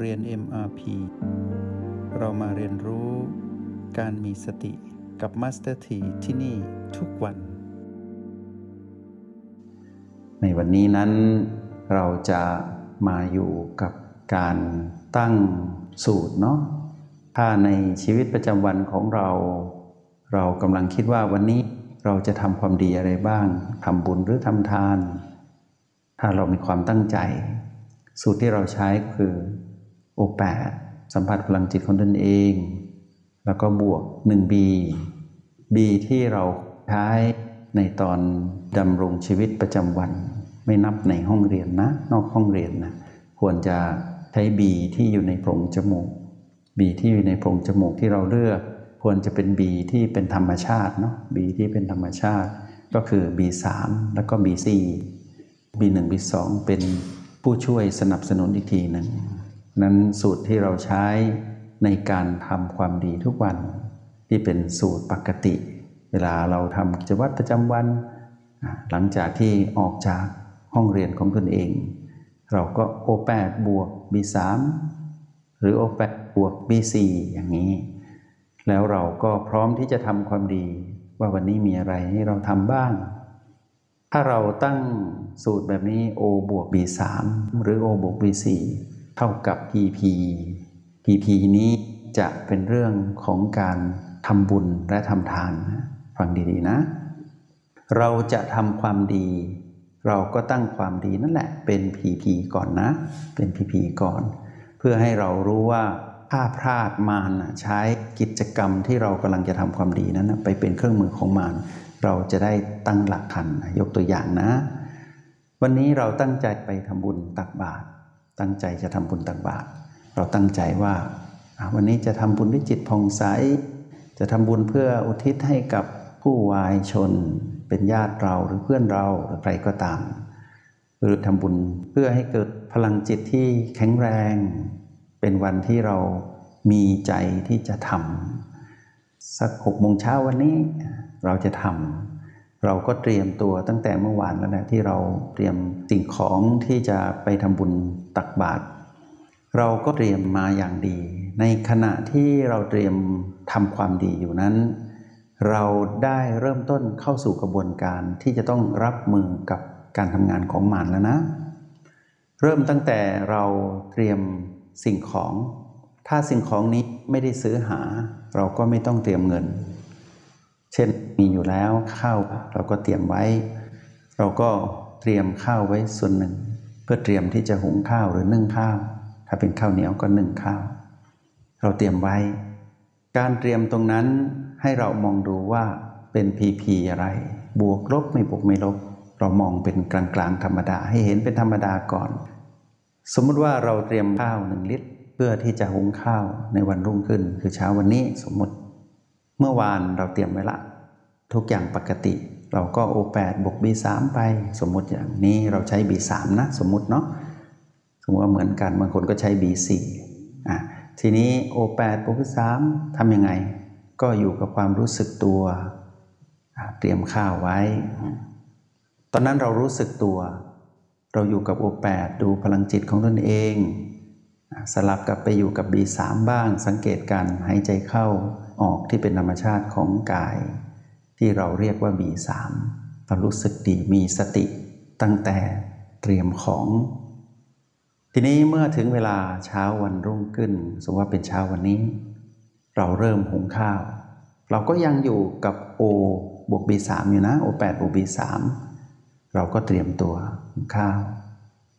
เรียน MRP เรามาเรียนรู้การมีสติกับ Master T ที่ที่นี่ทุกวัน ในวันนี้นั้นเราจะมาอยู่กับการตั้งสูตรเนาะถ้าในชีวิตประจำวันของเรา เรากำลังคิดว่าวันนี้เราจะทำความดีอะไรบ้างทำบุญหรือทำทาน ถ้าเรามีความตั้งใจ สูตรที่เราใช้คือ โอแปดสัมผัสพลังจิตของตนเอง แล้วก็บวก 1B B ที่เราใช้ในตอนดำรงชีวิตประจำวัน ไม่นับในห้องเรียนนะ นอกห้องเรียนนะ ควรจะใช้ B ที่อยู่ในโพรงจมูก B ที่อยู่ในโพรงจมูกที่เราเลือก ควรจะเป็น B ที่เป็นธรรมชาติเนาะ B ที่เป็นธรรมชาติ ก็คือ B3 แล้วก็ B4 B1 B2 เป็นผู้ช่วยสนับสนุนอีกทีหนึ่ง นั้นสูตรที่เราใช้ในการทำความดีทุกวัน ที่เป็นสูตรปกติ เวลาเราทำกิจวัตรประจำวัน หลังจากที่ออกจากห้องเรียนของตนเอง เราก็ O8 บวก B3 หรือ O8 บวก B4 อย่างนี้ แล้วเราก็พร้อมที่จะทำความดี ว่าวันนี้มีอะไรให้เราทำบ้าง ถ้าเราตั้งสูตรแบบนี้ O บวก B3 หรือ O บวก B4 เท่ากับ PP PP นี้จะเป็นเรื่องของการทำบุญและทำทานฟังดีๆนะ เราจะทำความดี เราก็ตั้งความดีนั่นแหละ เป็น PP ก่อนนะ เป็น PP ก่อน เพื่อให้เรารู้ว่าถ้าพลาดมารใช้กิจกรรมที่เรากำลังจะทำความดีนั้นไปเป็นเครื่องมือของมารเราจะได้ตั้งหลักทันยกตัวอย่างนะ วันนี้เราตั้งใจไปทำบุญตักบาตร ตั้งใจจะทำบุญตักบาตรเราตั้งใจว่าวันนี้จะทำบุญด้วยจิตผ่องใส จะทำบุญเพื่ออุทิศให้กับผู้วายชน เป็นญาติเราหรือเพื่อนเราหรือใครก็ตาม หรือทำบุญเพื่อให้เกิดพลังจิตที่แข็งแรง เป็นวันที่เรามีใจที่จะทำสักหกโมงเช้าวันนี้เราจะทำ เราก็เตรียมตัวตั้งแต่เมื่อวานแล้วนะที่เราเตรียมสิ่งของที่จะไปทำบุญตักบาตรเราก็เตรียมมาอย่างดี ในขณะที่เราเตรียมทำความดีอยู่นั้น เราได้เริ่มต้นเข้าสู่กระบวนการที่จะต้องรับมือกับการทำงานของมารแล้วนะ เริ่มตั้งแต่เราเตรียมสิ่งของ ถ้าสิ่งของนี้ไม่ได้ซื้อหา เราก็ไม่ต้องเตรียมเงิน เช่นมีอยู่แล้วข้าวเราก็เตรียมไว้ เราก็เตรียมข้าวไว้ส่วนหนึ่ง เพื่อเตรียมที่จะหุงข้าวหรือนึ่งข้าว ถ้าเป็นข้าวเหนียวก็นึ่งข้าว เราเตรียมไว้ การเตรียมตรงนั้นให้เรามองดูว่าเป็นพีพีอะไร บวกลบไม่บวกไม่ลบ เรามองเป็นกลางๆธรรมดาให้เห็นเป็นธรรมดาก่อน สมมุติว่าเราเตรียมข้าวหนึ่งลิตร เพื่อที่จะหุงข้าวในวันรุ่งขึ้น คือเช้าวันนี้สมมติ เมื่อวานเราเตรียมไว้ละ ทุกอย่างปกติ เราก็โอแปดบวกบีสามไปสมมติอย่างนี้เราใช้บีสามนะ สมมติเนาะสมมติว่าเหมือนกันบางคนก็ใช้ B4 อะทีนี้ O8 บวก3ทำยังไง ก็อยู่กับความรู้สึกตัวเตรียมข้าวไว้ ตอนนั้นเรารู้สึกตัว เราอยู่กับ O8 ดูพลังจิตของตนเองสลับกับไปอยู่กับ B3 บ้าง สังเกตการหายใจเข้า ออกที่เป็นธรรมชาติของกาย ที่เราเรียกว่า B3 เรารู้สึกดีมีสติตั้งแต่เตรียมของ ทีนี้เมื่อถึงเวลาเช้าวันรุ่งขึ้น สมมติว่าเป็นเช้าวันนี้ เราเริ่มหุงข้าว เราก็ยังอยู่กับ O บวก B3 อยู่นะ O8 บวก B3 เราก็เตรียมตัวหุงข้าว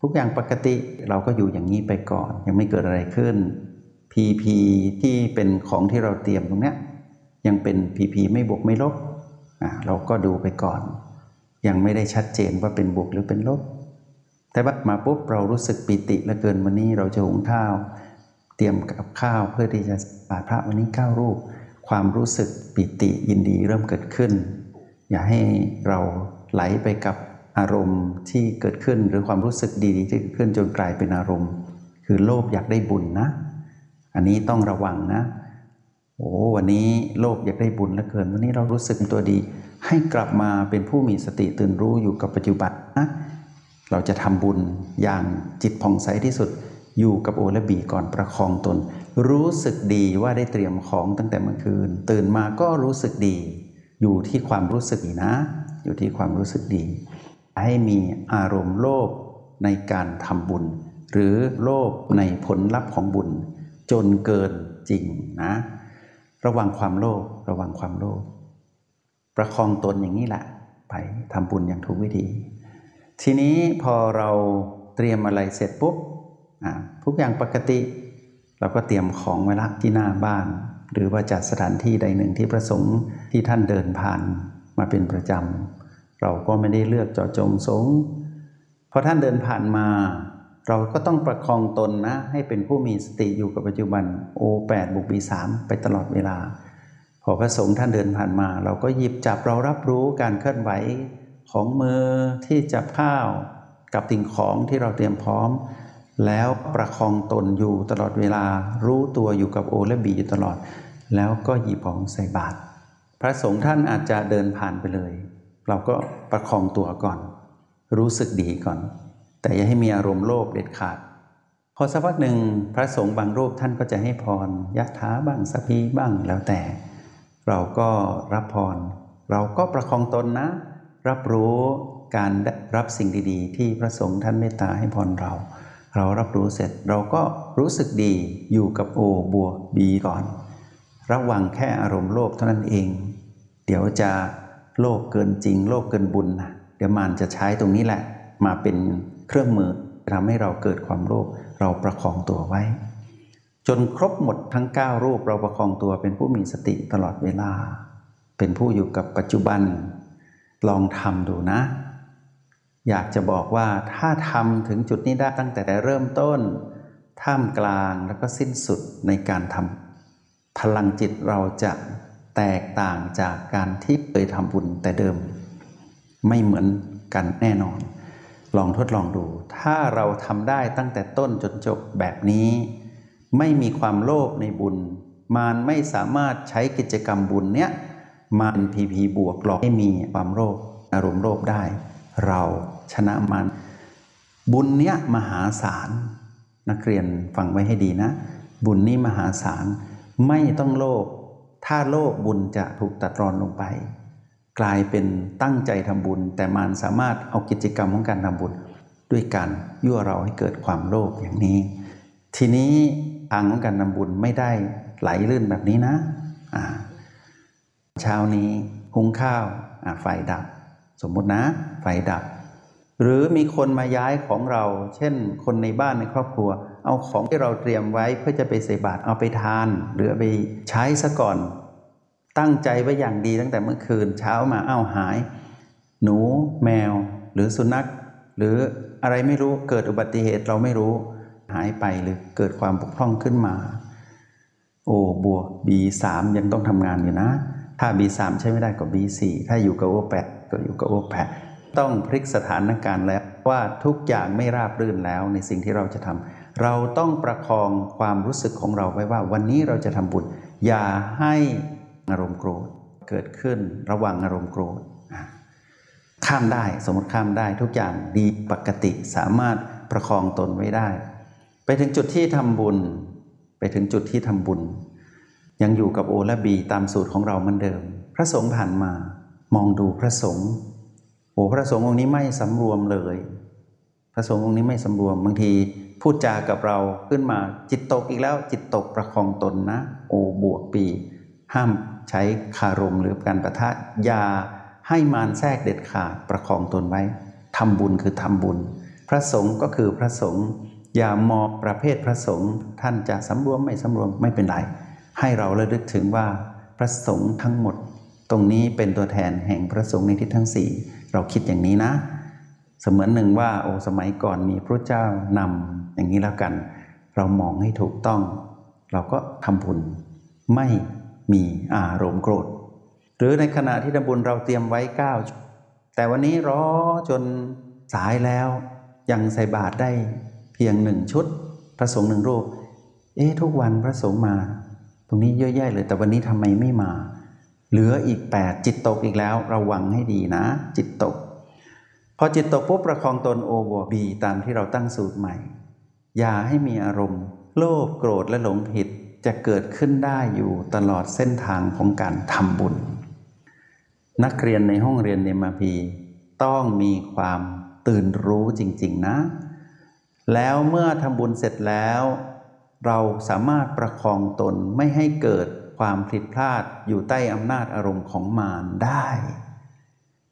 ทุกอย่างปกติเราก็อยู่อย่างนี้ไปก่อน ยังไม่เกิดอะไรขึ้น PP ที่เป็นของที่เราเตรียมตรงนี้ยังเป็น PP ไม่บวกไม่ลบเราก็ดูไปก่อน ยังไม่ได้ชัดเจนว่าเป็นบวกหรือเป็นลบ แต่ว่ามาปุ๊บเรารู้สึกปิติเหลือเกินวันนี้เราจะหุงข้าว เตรียมกับข้าวเพื่อที่จะบาตพระวันนี้ก้ารูป ความรู้สึกปิติยินดีเริ่มเกิดขึ้น อย่าให้เราไหลไปกับอารมณ์ที่เกิดขึ้นหรือความรู้สึกดีๆที่เกิดขึ้นจนกลายเป็นอารมณ์ คือโลภอยากได้บุญนะ อันนี้ต้องระวังนะ โอ้วันนี้โลภอยากได้บุญเหลือเกิน วันนี้เรารู้สึกตัวดี ให้กลับมาเป็นผู้มีสติตื่นรู้อยู่กับปัจจุบันนะ เราจะทำบุญอย่างจิตผ่องใสที่สุด อยู่กับโอและบีก่อนประคองตน รู้สึกดีว่าได้เตรียมของตั้งแต่เมื่อคืน ตื่นมาก็รู้สึกดี อยู่ที่ความรู้สึกดีนะ อยู่ที่ความรู้สึกดี ให้มีอารมณ์โลภในการทำบุญ หรือโลภในผลลัพธ์ของบุญ จนเกินจริงนะ ระวังความโลภระวังความโลภประคองตนอย่างนี้แหละ ไปทำบุญอย่างถูกวิธี ทีนี้พอเราเตรียมอะไรเสร็จปุ๊บทุกอย่างปกติ เราก็เตรียมของไว้ละที่หน้าบ้าน หรือว่าจัดสถานที่ใดหนึ่งที่ประสงค์ที่ท่านเดินผ่านมาเป็นประจำเราก็ไม่ได้เลือกเจาะจงสงพอท่านเดินผ่านมา เราก็ต้องประคองตนนะ ให้เป็นผู้มีสติอยู่กับปัจจุบันโอแปดบุกบีสามไปตลอดเวลา พอพระสงฆ์ท่านเดินผ่านมา เราก็หยิบจับเรารับรู้การเคลื่อนไหวของมือที่จับข้าวกับสิ่งของที่เราเตรียมพร้อม แล้วประคองตนอยู่ตลอดเวลา รู้ตัวอยู่กับโอและบีอยู่ตลอด แล้วก็หยิบของใส่บาตรพระสงฆ์ท่านอาจจะเดินผ่านไปเลย เราก็ประคองตัวก่อน รู้สึกดีก่อน แต่อย่าให้มีอารมณ์โลภเด็ดขาด พอสักพักหนึ่งพระสงฆ์บางรูปท่านก็จะให้พรยะถาบ้างสพีบ้างแล้วแต่ เราก็รับพร เราก็ประคองตนนะ รับรู้การรับสิ่งดีๆ ที่พระสงฆ์ท่านเมตตาให้พรเรา เรารับรู้เสร็จเราก็รู้สึกดีอยู่กับโอบวกบีก่อน ระวังแค่อารมณ์โลภเท่านั้นเอง เดี๋ยวจะโลภเกินจริง โลภเกินบุญนะเดี๋ยวมันจะใช้ตรงนี้แหละ มาเป็น เครื่องมือทำให้เราเกิดความโลภเราประคองตัวไว้ จนครบหมดทั้ง 9 รูปเราประคองตัวเป็นผู้มีสติตลอดเวลา เป็นผู้อยู่กับปัจจุบัน ลองทำดูนะ อยากจะบอกว่าถ้าทำถึงจุดนี้ได้ตั้งแต่เริ่มต้น ท่ามกลางแล้วก็สิ้นสุดในการทำพลังจิตเราจะแตกต่างจากการที่เคยทำบุญแต่เดิม ไม่เหมือนกันแน่นอน ลองทดลองดู ถ้าเราทำได้ตั้งแต่ต้นจนจบแบบนี้ ไม่มีความโลภในบุญ มารไม่สามารถใช้กิจกรรมบุญเนี้ยมาเป็นพีพีบวกหลอกให้มีความโลภอารมณ์โลภได้ เราชนะมัน บุญเนี้ยมหาศาลนักเรียนฟังไว้ให้ดีนะ บุญนี้มหาศาลไม่ต้องโลภถ้าโลภบุญจะถูกตัดรอนลงไป กลายเป็นตั้งใจทำบุญ แต่มันสามารถเอากิจกรรมของการทำบุญ ด้วยการยั่วเราให้เกิดความโลภอย่างนี้ ทีนี้ทางของการทำบุญไม่ได้ไหลลื่นแบบนี้นะอ่าเช้านี้หุงข้าวไฟดับ สมมุตินะ ไฟดับ หรือมีคนมาย้ายของเรา เช่น คนในบ้านในครอบครัว เอาของที่เราเตรียมไว้เพื่อจะไปใส่บาตรเอาไปทาน หรือไปใช้ซะก่อน ตั้งใจไว้อย่างดีตั้งแต่เมื่อคืนเช้ามาอ้าวหาย หนูแมว หรือสุนัข หรืออะไรไม่รู้เกิดอุบัติเหตุเราไม่รู้ หายไปหรือเกิดความบกพร่องขึ้นมา โอ้บวก B3 ยังต้องทำงานอยู่นะ ถ้า B3 ใช้ไม่ได้ก็ B4 ถ้าอยู่กับ O8 ก็อยู่กับ O8 ต้องพลิกสถานการณ์แล้วว่าทุกอย่างไม่ราบรื่นแล้วในสิ่งที่เราจะทำเราต้องประคองความรู้สึกของเราไว้ว่า วันนี้เราจะทำบุญอย่าให้ อารมณ์โกรธเกิดขึ้นระวังอารมณ์โกรธข้ามได้สมมติข้ามได้ทุกอย่างดีปกติสามารถประคองตนไว้ได้ ไปถึงจุดที่ทำบุญ ไปถึงจุดที่ทำบุญ ยังอยู่กับโอและบีตามสูตรของเราเหมือนเดิม พระสงฆ์ผ่านมามองดูพระสงฆ์โอ้พระสงฆ์องค์นี้ไม่สำรวมเลย พระสงฆ์องค์นี้ไม่สำรวมบางทีพูดจากับเราขึ้นมาจิตตกอีกแล้วจิตตกประคองตนนะ โอบวกปี ห้าม ใช้คารมหรือการประทะยาให้มารแทรกเด็ดขาดประคองตนไว้ทำบุญคือทำบุญ พระสงฆ์ก็คือพระสงฆ์อย่ามองประเภทพระสงฆ์ท่านจะสำรวมไม่สำรวมไม่เป็นไร ให้เราระลึกถึงว่าพระสงฆ์ทั้งหมด ตรงนี้เป็นตัวแทนแห่งพระสงฆ์ในทิศทั้งสี่เราคิดอย่างนี้นะ เสมือนหนึ่งว่าโอ้สมัยก่อนมีพระเจ้านำอย่างนี้แล้วกัน เรามองให้ถูกต้อง เราก็ทำบุญไม่ มีอารมณ์โกรธ หรือในขณะที่ทำบุญเราเตรียมไว้เก้าแต่วันนี้รอจนสายแล้ว ยังใส่บาตรได้เพียงหนึ่งชุด พระสงฆ์หนึ่งรูป เอ๊ะทุกวันพระสงฆ์มา ตรงนี้เยอะแยะเลย แต่วันนี้ทำไมไม่มา เหลืออีก 8 จิตตกอีกแล้วระวังให้ดีนะ จิตตก พอจิตตกปุ๊บประคองตนโอบวบีตามที่เราตั้งสูตรใหม่ อย่าให้มีอารมณ์ โลภโกรธและหลงผิด จะเกิดขึ้นได้อยู่ตลอดเส้นทางของการทำบุญ นักเรียนในห้องเรียนเนมาพีต้องมีความตื่นรู้จริง ๆ นะ แล้วเมื่อทำบุญเสร็จแล้ว เราสามารถประคองตนไม่ให้เกิดความผิดพลาดอยู่ใต้อำนาจอารมณ์ของมารได้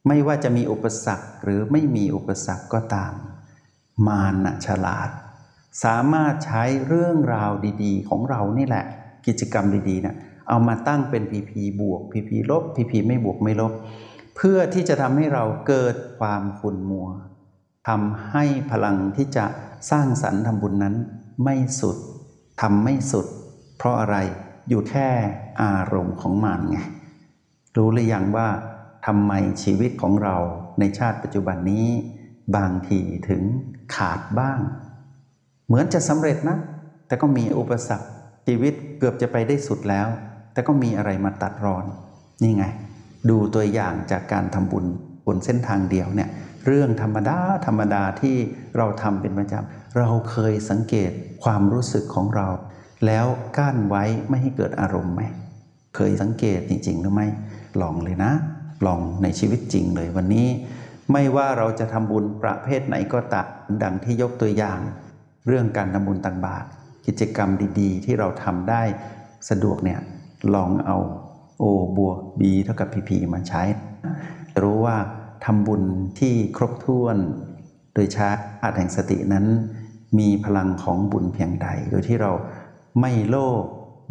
ไม่ว่าจะมีอุปสรรคหรือไม่มีอุปสรรคก็ตาม มารนะฉลาด สามารถใช้เรื่องราวดีๆ ของเรานี่แหละ กิจกรรมดีๆนะเอามาตั้งเป็นพีพีบวกพีพีลบพีพีไม่บวกไม่ลบ เพื่อที่จะทำให้เราเกิดความขุ่นมัวทำให้พลังที่จะสร้างสรรค์ทำบุญนั้นไม่สุดทำไม่สุด เพราะอะไรอยู่แค่อารมณ์ของมันไงรู้หรือยังว่าทำไมชีวิตของเราในชาติปัจจุบันนี้ บางทีถึงขาดบ้าง เหมือนจะสำเร็จนะ แต่ก็มีอุปสรรคชีวิตเกือบจะไปได้สุดแล้ว แต่ก็มีอะไรมาตัดรอน นี่ไง ดูตัวอย่างจากการทำบุญบนเส้นทางเดียวเนี่ยเรื่องธรรมดาธรรมดาที่เราทำเป็นประจำเราเคยสังเกตความรู้สึกของเรา แล้วกั้นไว้ไม่ให้เกิดอารมณ์ไหมเคยสังเกตจริงๆหรือไม่ลองเลยนะ ลองในชีวิตจริงเลยวันนี้ ไม่ว่าเราจะทำบุญประเภทไหนก็ตามดังที่ยกตัวอย่าง เรื่องการทำบุญตักบาตรกิจกรรมดีๆ ที่เราทำได้สะดวกเนี่ยลองเอา O บวก B เท่ากับ PP มาใช้รู้ว่าทำบุญที่ครบถ้วน โดยใช้อาจแห่งสตินั้น มีพลังของบุญเพียงใด โดยที่เราไม่โลภ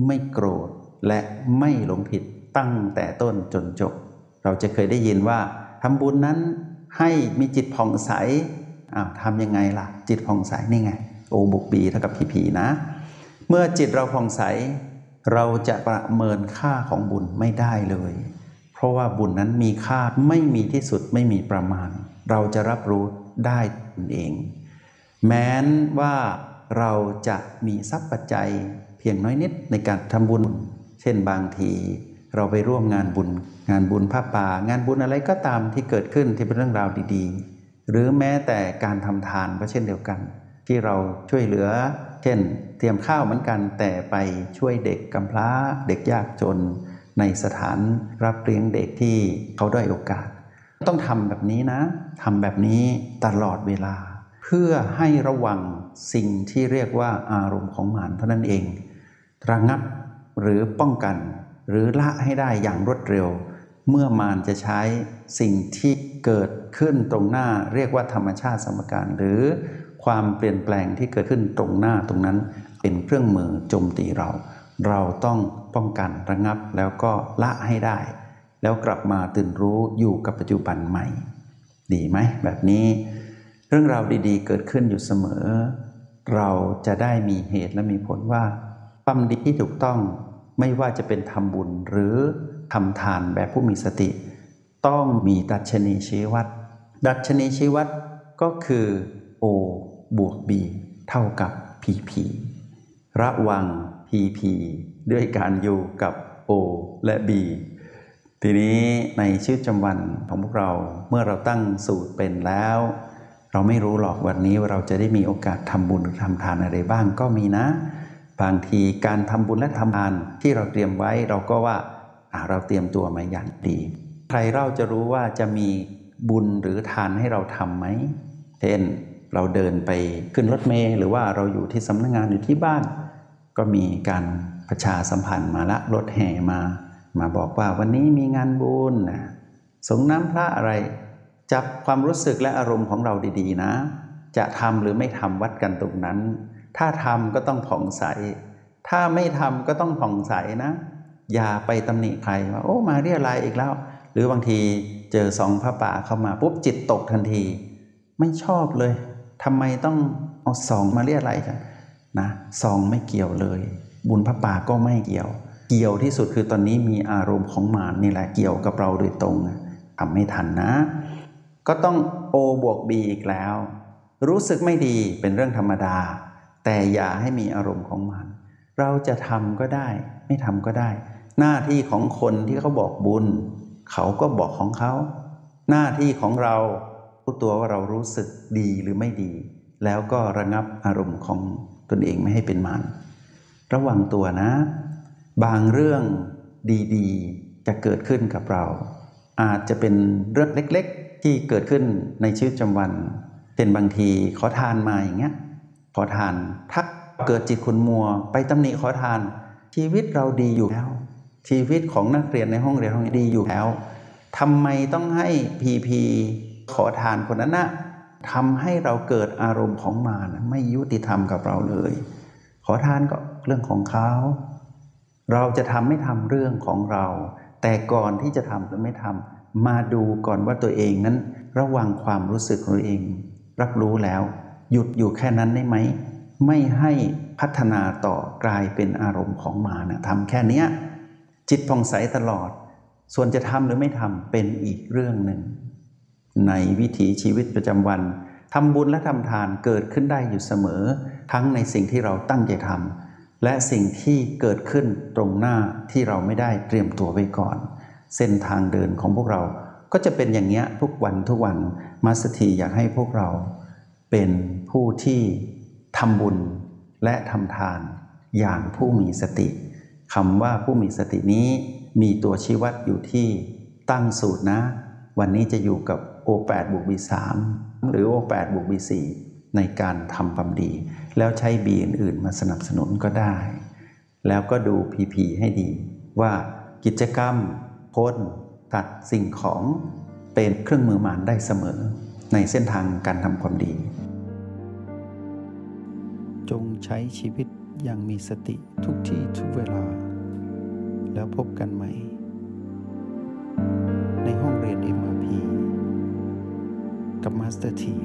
ไม่โกรธ และไม่หลงผิดตั้งแต่ต้นจนจบ เราจะเคยได้ยินว่าทำบุญนั้นให้มีจิตผ่องใสอ้าวทำยังไงล่ะ จิตผ่องใสนี่ไง โอบุกบีเท่ากับพีพีนะ เมื่อจิตเราผ่องใส เราจะประเมินค่าของบุญไม่ได้เลย เพราะว่าบุญนั้นมีค่าไม่มีที่สุดไม่มีประมาณ เราจะรับรู้ได้ตนเอง แม้นว่าเราจะมีทรัพย์ปัจจัยเพียงน้อยนิดในการทำบุญ เช่นบางทีเราไปร่วมงานบุญ งานบุญผ้าป่า งานบุญอะไรก็ตามที่เกิดขึ้นที่เป็นเรื่องราวดีๆ หรือแม้แต่การทำทานก็เช่นเดียวกัน ที่เราช่วยเหลือ เช่น เตรียมข้าวเหมือนกันแต่ไปช่วยเด็กกำพร้าเด็กยากจน ในสถานรับเลี้ยงเด็กที่เขาได้โอกาส ต้องทำแบบนี้นะทำแบบนี้ตลอดเวลา เพื่อให้ระวังสิ่งที่เรียกว่าอารมณ์ของมารเท่านั้นเอง ระงับหรือป้องกัน หรือละให้ได้อย่างรวดเร็ว เมื่อมารจะใช้สิ่งที่เกิดขึ้นตรงหน้าเรียกว่าธรรมชาติสมการหรือ ความเปลี่ยนแปลงที่เกิดขึ้นตรงหน้าตรงนั้น เป็นเครื่องมือโจมตีเรา เราต้องป้องกันระงับแล้วก็ละให้ได้ แล้วกลับมาตื่นรู้อยู่กับปัจจุบันใหม่ ดีไหมแบบนี้ เรื่องราวดีๆ เกิดขึ้นอยู่เสมอ เราจะได้มีเหตุและมีผลว่าความดีที่ถูกต้องไม่ว่าจะเป็นทำบุญหรือทำทานแบบผู้มีสติ ต้องมีดัชนีชี้วัด ดัชนีชี้วัดก็คือ O บวก B เท่ากับ PP ระวัง PP ด้วยการอยู่กับ O และ B ทีนี้ในชีวิตประจำวันของพวกเราเมื่อเราตั้งสูตรเป็นแล้ว เราไม่รู้หรอกวันนี้ว่าเราจะได้มีโอกาสทำบุญหรือทำทานอะไรบ้างก็มีนะ บางทีการทำบุญและทำทานที่เราเตรียมไว้เราก็ว่าเราเตรียมตัวมาอย่างดี ใครเราจะรู้ว่าจะมีบุญหรือทานให้เราทำไหมเช่น เราเดินไปขึ้นรถเมล์หรือว่าเราอยู่ที่สำนักงงานอยู่ที่บ้าน ก็มีการประชาสัมพันธ์มาละรถแห่มา มาบอกว่าวันนี้มีงานบุญนะสงน้ำพระอะไร จับความรู้สึกและอารมณ์ของเราดีๆนะ จะทำหรือไม่ทำวัดกันตรงนั้น ถ้าทำก็ต้องผ่องใส ถ้าไม่ทำก็ต้องผ่องใสนะ อย่าไปตำหนิใครว่าโอ้มาเรียอะไรอีกแล้ว หรือบางทีเจอสองพระป่าเข้ามาปุ๊บจิตตกทันที ไม่ชอบเลย ทำไมต้องเอาสองมาเรียอะไรกันนะสองไม่เกี่ยวเลย บุญพระป่าก็ไม่เกี่ยว เกี่ยวที่สุดคือตอนนี้มีอารมณ์ของมารนี่แหละเกี่ยวกับเราโดยตรงทำไม่ทันนะ ก็ต้อง O บวก B อีกแล้ว รู้สึกไม่ดีเป็นเรื่องธรรมดา แต่อย่าให้มีอารมณ์ของมัน เราจะทำก็ได้ ไม่ทำก็ได้ หน้าที่ของคนที่เขาบอกบุญ เขาก็บอกของเขา หน้าที่ของเรา รู้ตัวว่าเรารู้สึกดีหรือไม่ดี แล้วก็ระงับอารมณ์ของตนเองไม่ให้เป็นมารระวังตัวนะ บางเรื่องดีๆ จะเกิดขึ้นกับเรา อาจจะเป็นเรื่องเล็กๆ ที่เกิดขึ้นในชีวิตประจำวันเป็นบางทีขอทานมาอย่างเงี้ยขอทานทักเกิดจิตขุนมัว ไปตำหนิขอทาน ชีวิตเราดีอยู่แล้ว ชีวิตของนักเรียนในห้องเรียนห้องนี้ดีอยู่แล้วทำไมต้องให้พีพี ขอทานคนนั้นนะทำให้เราเกิดอารมณ์ของมารไม่ยุติธรรมกับเราเลย ขอทานก็เรื่องของเขาเราจะทำไม่ทำเรื่องของเรา แต่ก่อนที่จะทำหรือไม่ทำมาดูก่อนว่าตัวเองนั้น ระวังความรู้สึกของตัวเอง รับรู้แล้ว หยุดอยู่แค่นั้นได้ไหม ไม่ให้พัฒนาต่อกลายเป็นอารมณ์ของมานะทำแค่เนี้ยจิตผ่องใสตลอด ส่วนจะทำหรือไม่ทำเป็นอีกเรื่องหนึ่ง ในวิถีชีวิตประจำวันทำบุญและทำทานเกิดขึ้นได้อยู่เสมอ ทั้งในสิ่งที่เราตั้งใจทำและสิ่งที่เกิดขึ้นตรงหน้าที่เราไม่ได้เตรียมตัวไว้ก่อน เส้นทางเดินของพวกเราก็จะเป็นอย่างเงี้ยทุกวันทุกวันมาสถีอยากให้พวกเรา เป็นผู้ที่ทำบุญและทำทานอย่างผู้มีสติคำว่าผู้มีสตินี้มีตัวชี้วัดอยู่ที่ตั้งสูตรนะ วันนี้จะอยู่กับ O8 บวก B3 หรือ O8 บวก B4 ในการทำความดี แล้วใช้ B อื่นๆ มาสนับสนุนก็ได้ แล้วก็ดู PP ให้ดี ว่ากิจกรรมพ้นตัดสิ่งของเป็นเครื่องมือมานได้เสมอ ในเส้นทางการทำความดี จงใช้ชีวิตอย่างมีสติทุกที่ทุกเวลา แล้วพบกันใหม่ กับมาสเตอร์ที